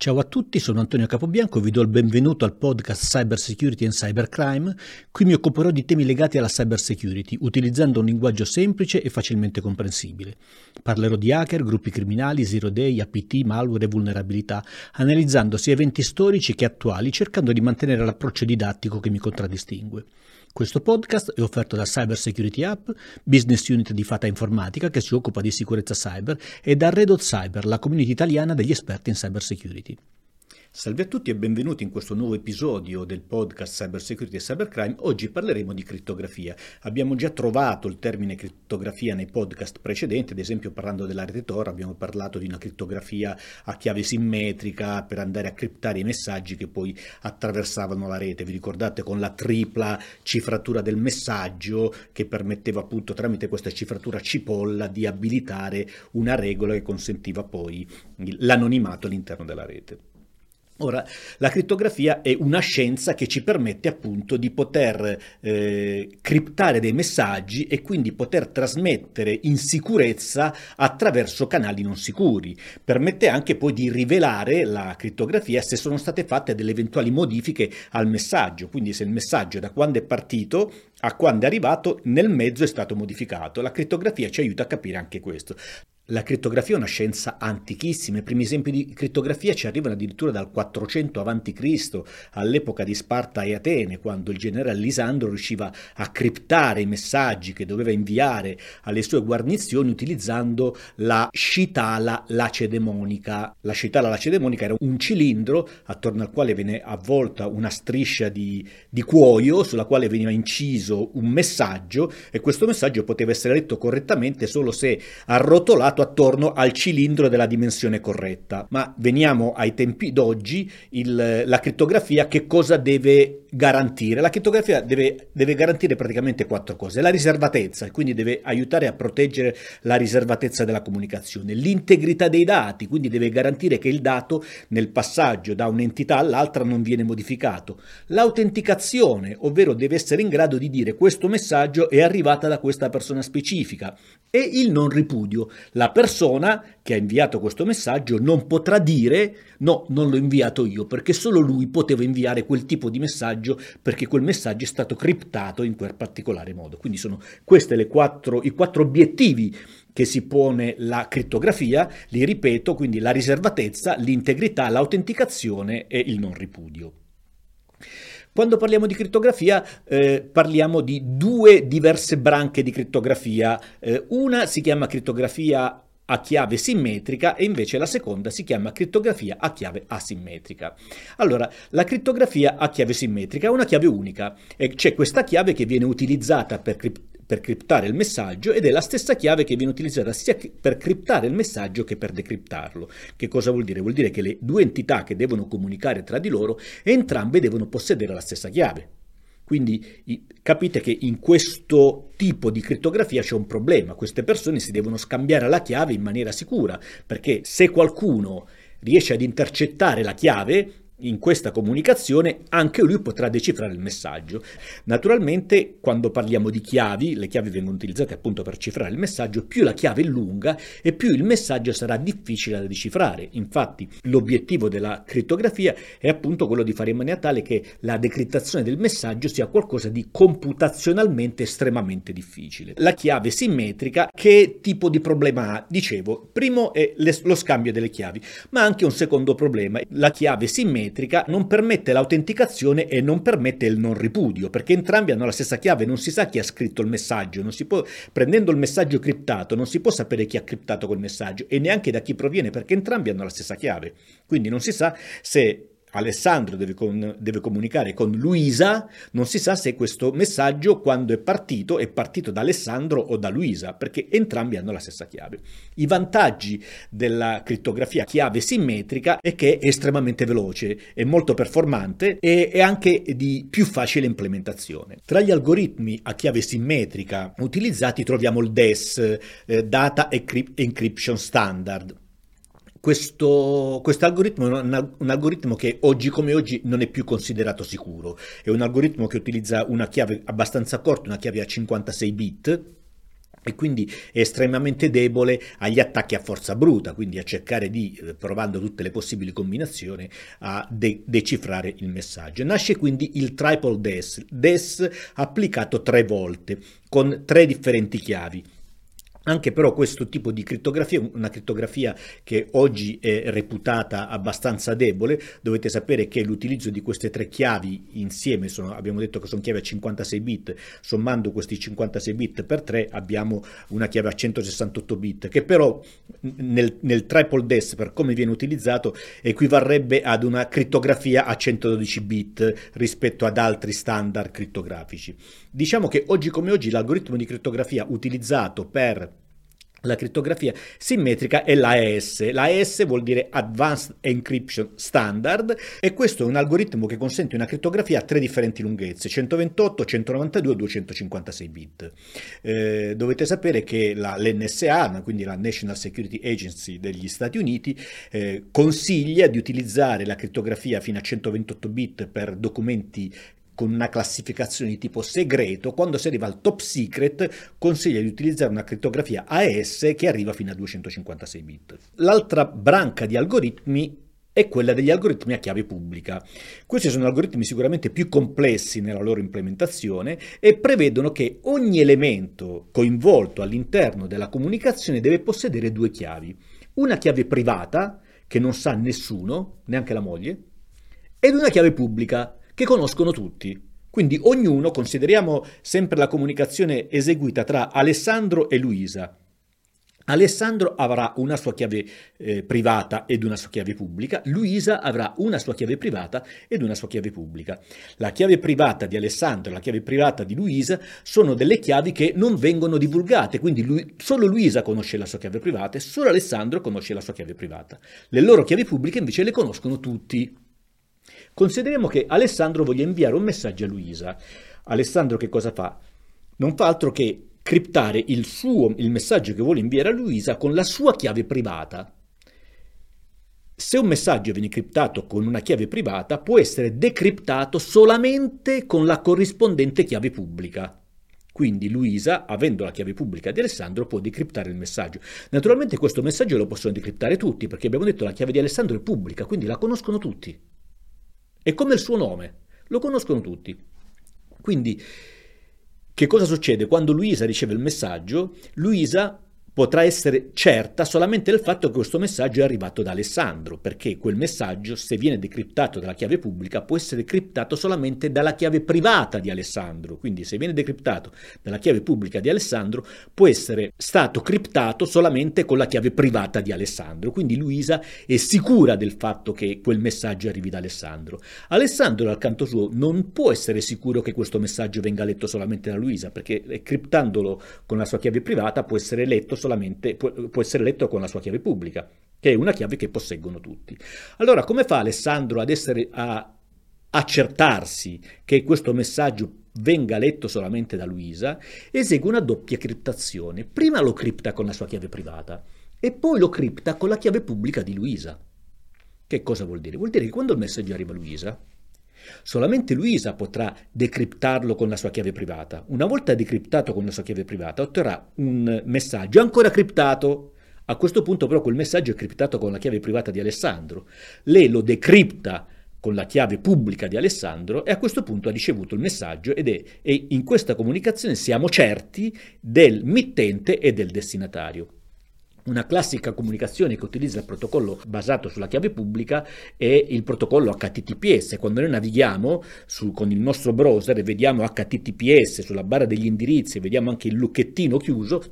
Ciao a tutti, sono Antonio Capobianco e vi do il benvenuto al podcast Cyber Security and Cybercrime. Qui mi occuperò di temi legati alla cyber security, utilizzando un linguaggio semplice e facilmente comprensibile. Parlerò di hacker, gruppi criminali, zero day, APT, malware e vulnerabilità, analizzando sia eventi storici che attuali, cercando di mantenere l'approccio didattico che mi contraddistingue. Questo podcast è offerto da Cyber Security App, business unit di Fata Informatica che si occupa di sicurezza cyber, e da Red Hot Cyber, la community italiana degli esperti in cyber security. Salve a tutti e benvenuti in questo nuovo episodio del podcast Cyber Security e Cybercrime. Oggi parleremo di crittografia. Abbiamo già trovato il termine crittografia nei podcast precedenti, ad esempio parlando della rete Tor abbiamo parlato di una crittografia a chiave simmetrica per andare a criptare i messaggi che poi attraversavano la rete. Vi ricordate con la tripla cifratura del messaggio che permetteva appunto tramite questa cifratura cipolla di abilitare una regola che consentiva poi l'anonimato all'interno della rete. Ora, la crittografia è una scienza che ci permette appunto di poter eh, criptare dei messaggi e quindi poter trasmettere in sicurezza attraverso canali non sicuri. Permette anche poi di rivelare la crittografia se sono state fatte delle eventuali modifiche al messaggio, quindi se il messaggio da quando è partito a quando è arrivato nel mezzo è stato modificato. La crittografia ci aiuta a capire anche questo. La crittografia è una scienza antichissima, i primi esempi di crittografia ci arrivano addirittura dal 400 a.C., all'epoca di Sparta e Atene, quando il generale Lisandro riusciva a criptare i messaggi che doveva inviare alle sue guarnizioni utilizzando la scitala lacedemonica. La scitala lacedemonica era un cilindro attorno al quale viene avvolta una striscia di, di cuoio sulla quale veniva inciso un messaggio e questo messaggio poteva essere letto correttamente solo se arrotolato collocato attorno al cilindro della dimensione corretta. Ma veniamo ai tempi d'oggi, il, la crittografia che cosa deve garantire? La crittografia deve, deve, garantire praticamente quattro cose. La riservatezza, quindi deve aiutare a proteggere la riservatezza della comunicazione. L'integrità dei dati, quindi deve garantire che il dato nel passaggio da un'entità all'altra non viene modificato. L'autenticazione, ovvero deve essere in grado di dire questo messaggio è arrivata da questa persona specifica. E il non ripudio, la persona che ha inviato questo messaggio non potrà dire no, non l'ho inviato io, perché solo lui poteva inviare quel tipo di messaggio perché quel messaggio è stato criptato in quel particolare modo. Quindi sono questi i quattro obiettivi che si pone la crittografia, li ripeto, quindi la riservatezza, l'integrità, l'autenticazione e il non ripudio. Quando parliamo di crittografia eh, parliamo di due diverse branche di crittografia. Eh, una si chiama crittografia a chiave simmetrica e invece la seconda si chiama crittografia a chiave asimmetrica. Allora, la crittografia a chiave simmetrica è una chiave unica e c'è questa chiave che viene utilizzata per, per criptare il messaggio ed è la stessa chiave che viene utilizzata sia per criptare il messaggio che per decriptarlo. Che cosa vuol dire? Vuol dire che le due entità che devono comunicare tra di loro entrambe devono possedere la stessa chiave. Quindi capite che in questo tipo di crittografia c'è un problema, queste persone si devono scambiare la chiave in maniera sicura, perché se qualcuno riesce ad intercettare la chiave, in questa comunicazione anche lui potrà decifrare il messaggio. Naturalmente quando parliamo di chiavi, le chiavi vengono utilizzate appunto per cifrare il messaggio, più la chiave è lunga e più il messaggio sarà difficile da decifrare. Infatti l'obiettivo della crittografia è appunto quello di fare in maniera tale che la decrittazione del messaggio sia qualcosa di computazionalmente estremamente difficile. La chiave simmetrica che tipo di problema ha? Dicevo, primo è lo scambio delle chiavi, ma anche un secondo problema, la chiave simmetrica simmetrica non permette l'autenticazione e non permette il non ripudio, perché entrambi hanno la stessa chiave, non si sa chi ha scritto il messaggio, può, prendendo il messaggio criptato non si può sapere chi ha criptato quel messaggio e neanche da chi proviene, perché entrambi hanno la stessa chiave. Quindi non si sa se Alessandro deve, con, deve, comunicare con Luisa, non si sa se questo messaggio quando è partito è partito da Alessandro o da Luisa, perché entrambi hanno la stessa chiave. I vantaggi della crittografia chiave simmetrica è che è estremamente veloce, è molto performante e è anche di più facile implementazione. Tra gli algoritmi a chiave simmetrica utilizzati troviamo il DES, eh, Data Encryption Standard questo, algoritmo è un, un, algoritmo che oggi come oggi non è più considerato sicuro. È un algoritmo che utilizza una chiave abbastanza corta, una chiave a 56 bit, e quindi è estremamente debole agli attacchi a forza bruta, quindi a cercare di, eh, provando tutte le possibili combinazioni, a de- decifrare il messaggio. Nasce quindi il triple DES, DES applicato tre volte, con tre differenti chiavi. Anche però questo tipo di crittografia, una crittografia che oggi è reputata abbastanza debole, dovete sapere che l'utilizzo di queste tre chiavi insieme, sono, abbiamo detto che sono chiavi a 56 bit, sommando questi 56 bit per 3 abbiamo una chiave a 168 bit, che però nel, nel triple DES per come viene utilizzato equivarrebbe ad una crittografia a 112 bit rispetto ad altri standard crittografici. Diciamo che oggi come oggi l'algoritmo di crittografia utilizzato per la crittografia simmetrica è l'AES. L'AES vuol dire Advanced Encryption Standard e questo è un algoritmo che consente una crittografia a tre differenti lunghezze, 128, 192 e 256 bit. Eh, dovete sapere che la, l'NSA, quindi la National Security Agency degli Stati Uniti, eh, consiglia di utilizzare la crittografia fino a 128 bit per documenti con una classificazione di tipo segreto, quando si arriva al top secret consiglia di utilizzare una crittografia AES che arriva fino a 256 bit. L'altra branca di algoritmi è quella degli algoritmi a chiave pubblica. Questi sono algoritmi sicuramente più complessi nella loro implementazione e prevedono che ogni elemento coinvolto all'interno della comunicazione deve possedere due chiavi. Una chiave privata, che non sa nessuno, neanche la moglie, ed una chiave pubblica, che conoscono tutti. Quindi ognuno, consideriamo sempre la comunicazione eseguita tra Alessandro e Luisa. Alessandro avrà una sua chiave eh, privata ed una sua chiave pubblica, Luisa avrà una sua chiave privata ed una sua chiave pubblica. La chiave privata di Alessandro e la chiave privata di Luisa sono delle chiavi che non vengono divulgate, quindi lui, solo Luisa conosce la sua chiave privata e solo Alessandro conosce la sua chiave privata. Le loro chiavi pubbliche invece le conoscono tutti. Consideriamo che Alessandro voglia inviare un messaggio a Luisa. Alessandro che cosa fa? Non fa altro che criptare il, suo, il messaggio che vuole inviare a Luisa con la sua chiave privata. Se un messaggio viene criptato con una chiave privata, può essere decriptato solamente con la corrispondente chiave pubblica. Quindi Luisa, avendo la chiave pubblica di Alessandro, può decriptare il messaggio. Naturalmente questo messaggio lo possono decriptare tutti, perché abbiamo detto che la chiave di Alessandro è pubblica, quindi la conoscono tutti. È come il suo nome, lo conoscono tutti. Quindi, che cosa succede? Quando Luisa riceve il messaggio, Luisa potrà essere certa solamente del fatto che questo messaggio è arrivato da Alessandro, perché quel messaggio, se viene decriptato dalla chiave pubblica, può essere decriptato solamente dalla chiave privata di Alessandro. Quindi se viene decriptato dalla chiave pubblica di Alessandro, può essere stato criptato solamente con la chiave privata di Alessandro. Quindi Luisa è sicura del fatto che quel messaggio arrivi da Alessandro. Alessandro, dal canto suo, non può essere sicuro che questo messaggio venga letto solamente da Luisa, perché criptandolo con la sua chiave privata può essere letto solamente solamente può, può essere letto con la sua chiave pubblica, che è una chiave che posseggono tutti. Allora, come fa Alessandro ad essere a accertarsi che questo messaggio venga letto solamente da Luisa, esegue una doppia criptazione. Prima lo cripta con la sua chiave privata e poi lo cripta con la chiave pubblica di Luisa. Che cosa vuol dire? Vuol dire che quando il messaggio arriva a Luisa, Solamente Luisa potrà decriptarlo con la sua chiave privata. Una volta decriptato con la sua chiave privata, otterrà un messaggio ancora criptato. A questo punto però quel messaggio è criptato con la chiave privata di Alessandro. Lei lo decripta con la chiave pubblica di Alessandro e a questo punto ha ricevuto il messaggio ed è, e in questa comunicazione siamo certi del mittente e del destinatario. Una classica comunicazione che utilizza il protocollo basato sulla chiave pubblica è il protocollo HTTPS. Quando noi navighiamo su, con il nostro browser e vediamo HTTPS sulla barra degli indirizzi, vediamo anche il lucchettino chiuso,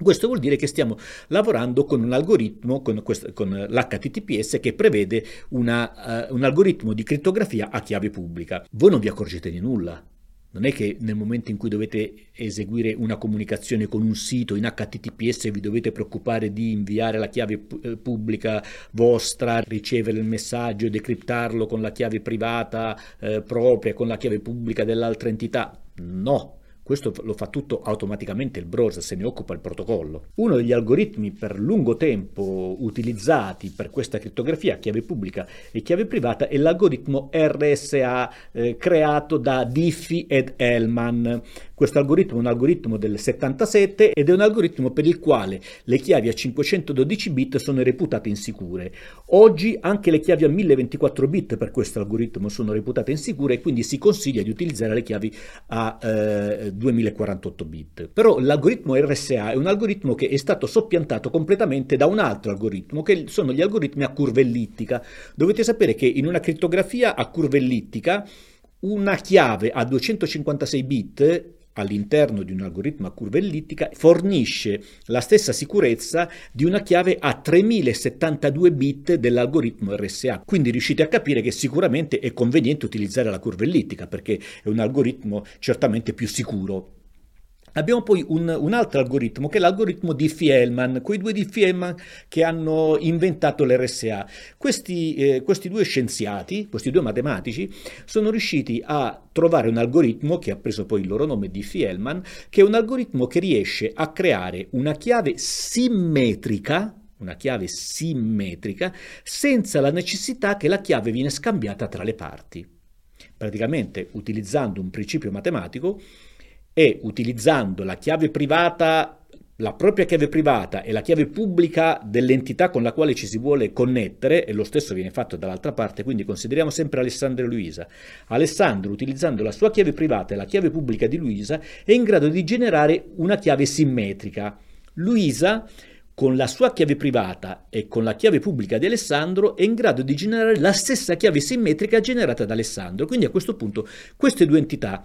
questo vuol dire che stiamo lavorando con un algoritmo, con, questo, con l'HTTPS, che prevede una, uh, un algoritmo di crittografia a chiave pubblica. Voi non vi accorgete di nulla, non è che nel momento in cui dovete eseguire una comunicazione con un sito in HTTPS vi dovete preoccupare di inviare la chiave eh, pubblica vostra, ricevere il messaggio, decriptarlo con la chiave privata eh, propria, con la chiave pubblica dell'altra entità. No, Questo lo fa tutto automaticamente il browser, se ne occupa il protocollo. Uno degli algoritmi per lungo tempo utilizzati per questa crittografia, chiave pubblica e chiave privata, è l'algoritmo RSA eh, creato da Diffie ed Hellman. Questo algoritmo è un algoritmo del 77 ed è un algoritmo per il quale le chiavi a 512 bit sono reputate insicure. Oggi anche le chiavi a 1024 bit per questo algoritmo sono reputate insicure e quindi si consiglia di utilizzare le chiavi a eh, 2048 bit. Però l'algoritmo RSA è un algoritmo che è stato soppiantato completamente da un altro algoritmo, che sono gli algoritmi a curva ellittica. Dovete sapere che in una crittografia a curva ellittica una chiave a 256 bit all'interno di un algoritmo a curva ellittica fornisce la stessa sicurezza di una chiave a 3072 bit dell'algoritmo RSA. Quindi riuscite a capire che sicuramente è conveniente utilizzare la curva ellittica perché è un algoritmo certamente più sicuro. Abbiamo poi un, un, altro algoritmo che è l'algoritmo Diffie-Hellman, quei due Diffie-Hellman che hanno inventato l'RSA. Questi, eh, questi, due scienziati, questi due matematici, sono riusciti a trovare un algoritmo che ha preso poi il loro nome Diffie-Hellman, che è un algoritmo che riesce a creare una chiave simmetrica una chiave simmetrica senza la necessità che la chiave viene scambiata tra le parti. Praticamente utilizzando un principio matematico e utilizzando la chiave privata, la propria chiave privata e la chiave pubblica dell'entità con la quale ci si vuole connettere, e lo stesso viene fatto dall'altra parte, quindi consideriamo sempre Alessandro e Luisa. Alessandro, utilizzando la sua chiave privata e la chiave pubblica di Luisa, è in grado di generare una chiave simmetrica. Luisa con la sua chiave privata e con la chiave pubblica di Alessandro è in grado di generare la stessa chiave simmetrica generata da Alessandro. Quindi a questo punto queste due entità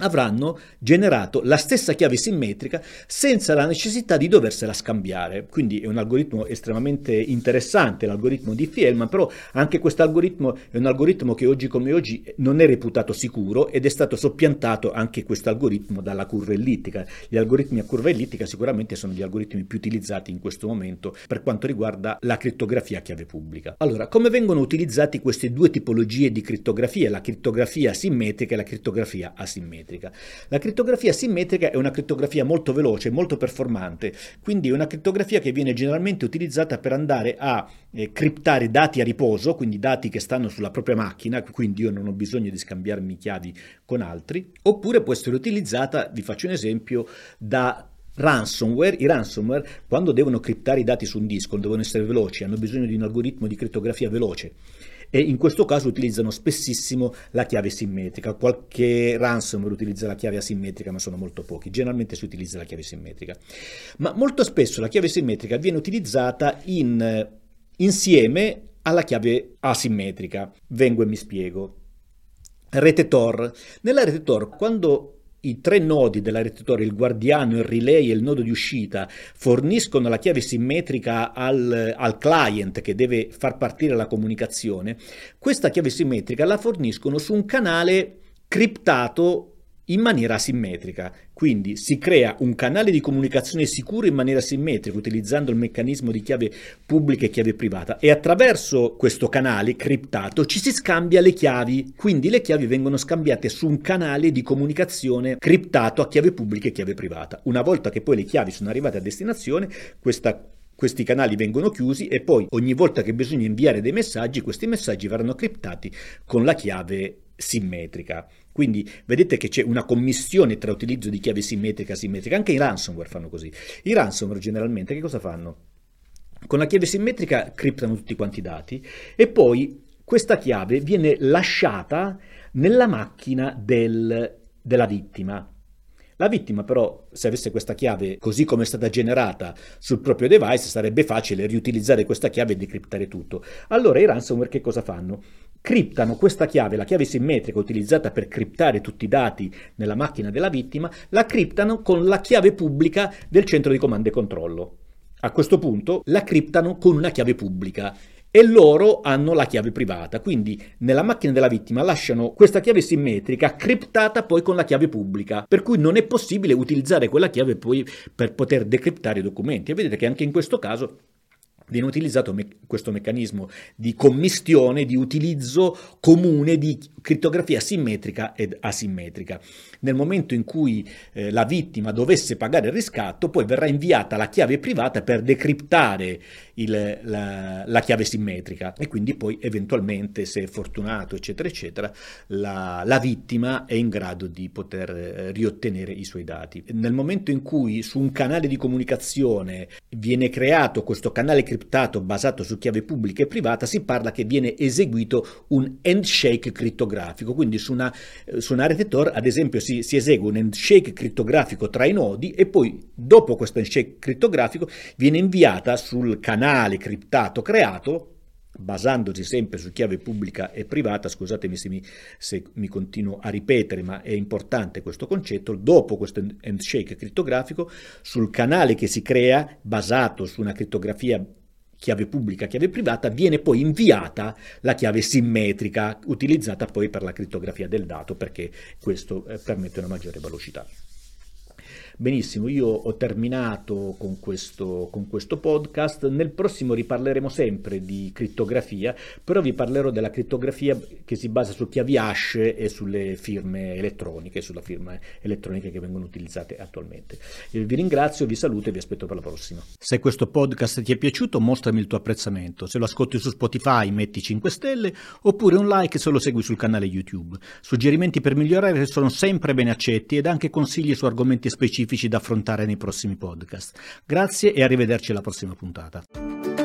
avranno generato la stessa chiave simmetrica senza la necessità di doversela scambiare. Quindi è un algoritmo estremamente interessante, l'algoritmo di Fielman, però anche questo algoritmo è un algoritmo che oggi come oggi non è reputato sicuro ed è stato soppiantato anche questo algoritmo dalla curva ellittica. Gli algoritmi a curva ellittica sicuramente sono gli algoritmi più utilizzati in questo momento per quanto riguarda la crittografia a chiave pubblica. Allora, come vengono utilizzati queste due tipologie di crittografia, la crittografia simmetrica e la crittografia asimmetrica? Simmetrica. La crittografia simmetrica è una crittografia molto veloce, molto performante, quindi è una crittografia che viene generalmente utilizzata per andare a eh, criptare dati a riposo, quindi dati che stanno sulla propria macchina, quindi io non ho bisogno di scambiarmi chiavi con altri, oppure può essere utilizzata, vi faccio un esempio, da ransomware, i ransomware quando devono criptare i dati su un disco, devono essere veloci, hanno bisogno di un algoritmo di crittografia veloce e in questo caso utilizzano spessissimo la chiave simmetrica. Qualche ransomware utilizza la chiave asimmetrica, ma sono molto pochi. Generalmente si utilizza la chiave simmetrica. Ma molto spesso la chiave simmetrica viene utilizzata in, insieme alla chiave asimmetrica. Vengo e mi spiego. Rete Tor. Nella rete Tor, quando i tre nodi della rete Tor, il guardiano, il relay e il nodo di uscita, forniscono la chiave simmetrica al, al, client che deve far partire la comunicazione, questa chiave simmetrica la forniscono su un canale criptato in maniera asimmetrica. Quindi si crea un canale di comunicazione sicuro in maniera simmetrica utilizzando il meccanismo di chiave pubblica e chiave privata e attraverso questo canale criptato ci si scambia le chiavi. Quindi le chiavi vengono scambiate su un canale di comunicazione criptato a chiave pubblica e chiave privata. Una volta che poi le chiavi sono arrivate a destinazione, questa questi canali vengono chiusi e poi ogni volta che bisogna inviare dei messaggi, questi messaggi verranno criptati con la chiave simmetrica. Quindi vedete che c'è una commissione tra utilizzo di chiave simmetrica e asimmetrica, anche i ransomware fanno così. I ransomware generalmente che cosa fanno? Con la chiave simmetrica criptano tutti quanti i dati e poi questa chiave viene lasciata nella macchina del, della vittima. La vittima però, se avesse questa chiave così come è stata generata sul proprio device, sarebbe facile riutilizzare questa chiave e decriptare tutto. Allora i ransomware che cosa fanno? Criptano questa chiave, la chiave simmetrica utilizzata per criptare tutti i dati nella macchina della vittima, la criptano con la chiave pubblica del centro di comando e controllo. A questo punto la criptano con una chiave pubblica e loro hanno la chiave privata, quindi nella macchina della vittima lasciano questa chiave simmetrica criptata poi con la chiave pubblica, per cui non è possibile utilizzare quella chiave poi per poter decriptare i documenti. E vedete che anche in questo caso viene utilizzato me- questo meccanismo di commistione, di utilizzo comune di crittografia simmetrica ed asimmetrica. Nel momento in cui eh, la vittima dovesse pagare il riscatto, poi verrà inviata la chiave privata per decriptare il, la, la, chiave simmetrica e quindi poi eventualmente, se è fortunato, eccetera, eccetera, la, la vittima è in grado di poter eh, riottenere i suoi dati. Nel momento in cui su un canale di comunicazione viene creato questo canale criptato basato su chiave pubblica e privata, si parla che viene eseguito un handshake crittografico, quindi su una, su una rete Tor, ad esempio, si, si esegue un handshake crittografico tra i nodi e poi dopo questo handshake crittografico viene inviata sul canale canale criptato creato, basandosi sempre su chiave pubblica e privata, scusatemi se mi, se mi, continuo a ripetere, ma è importante questo concetto, dopo questo handshake crittografico, sul canale che si crea, basato su una crittografia chiave pubblica, chiave privata, viene poi inviata la chiave simmetrica, utilizzata poi per la crittografia del dato, perché questo eh, permette una maggiore velocità. Benissimo, io ho terminato con questo, con questo podcast. Nel prossimo riparleremo sempre di crittografia, però vi parlerò della crittografia che si basa su chiavi hash e sulle firme elettroniche, sulle firme elettroniche che vengono utilizzate attualmente. Io vi ringrazio, vi saluto e vi aspetto per la prossima. Se questo podcast ti è piaciuto, mostrami il tuo apprezzamento. Se lo ascolti su Spotify, metti 5 stelle oppure un like se lo segui sul canale YouTube. Suggerimenti per migliorare sono sempre ben accetti ed anche consigli su argomenti specifici specifici da affrontare nei prossimi podcast. Grazie e arrivederci alla prossima puntata.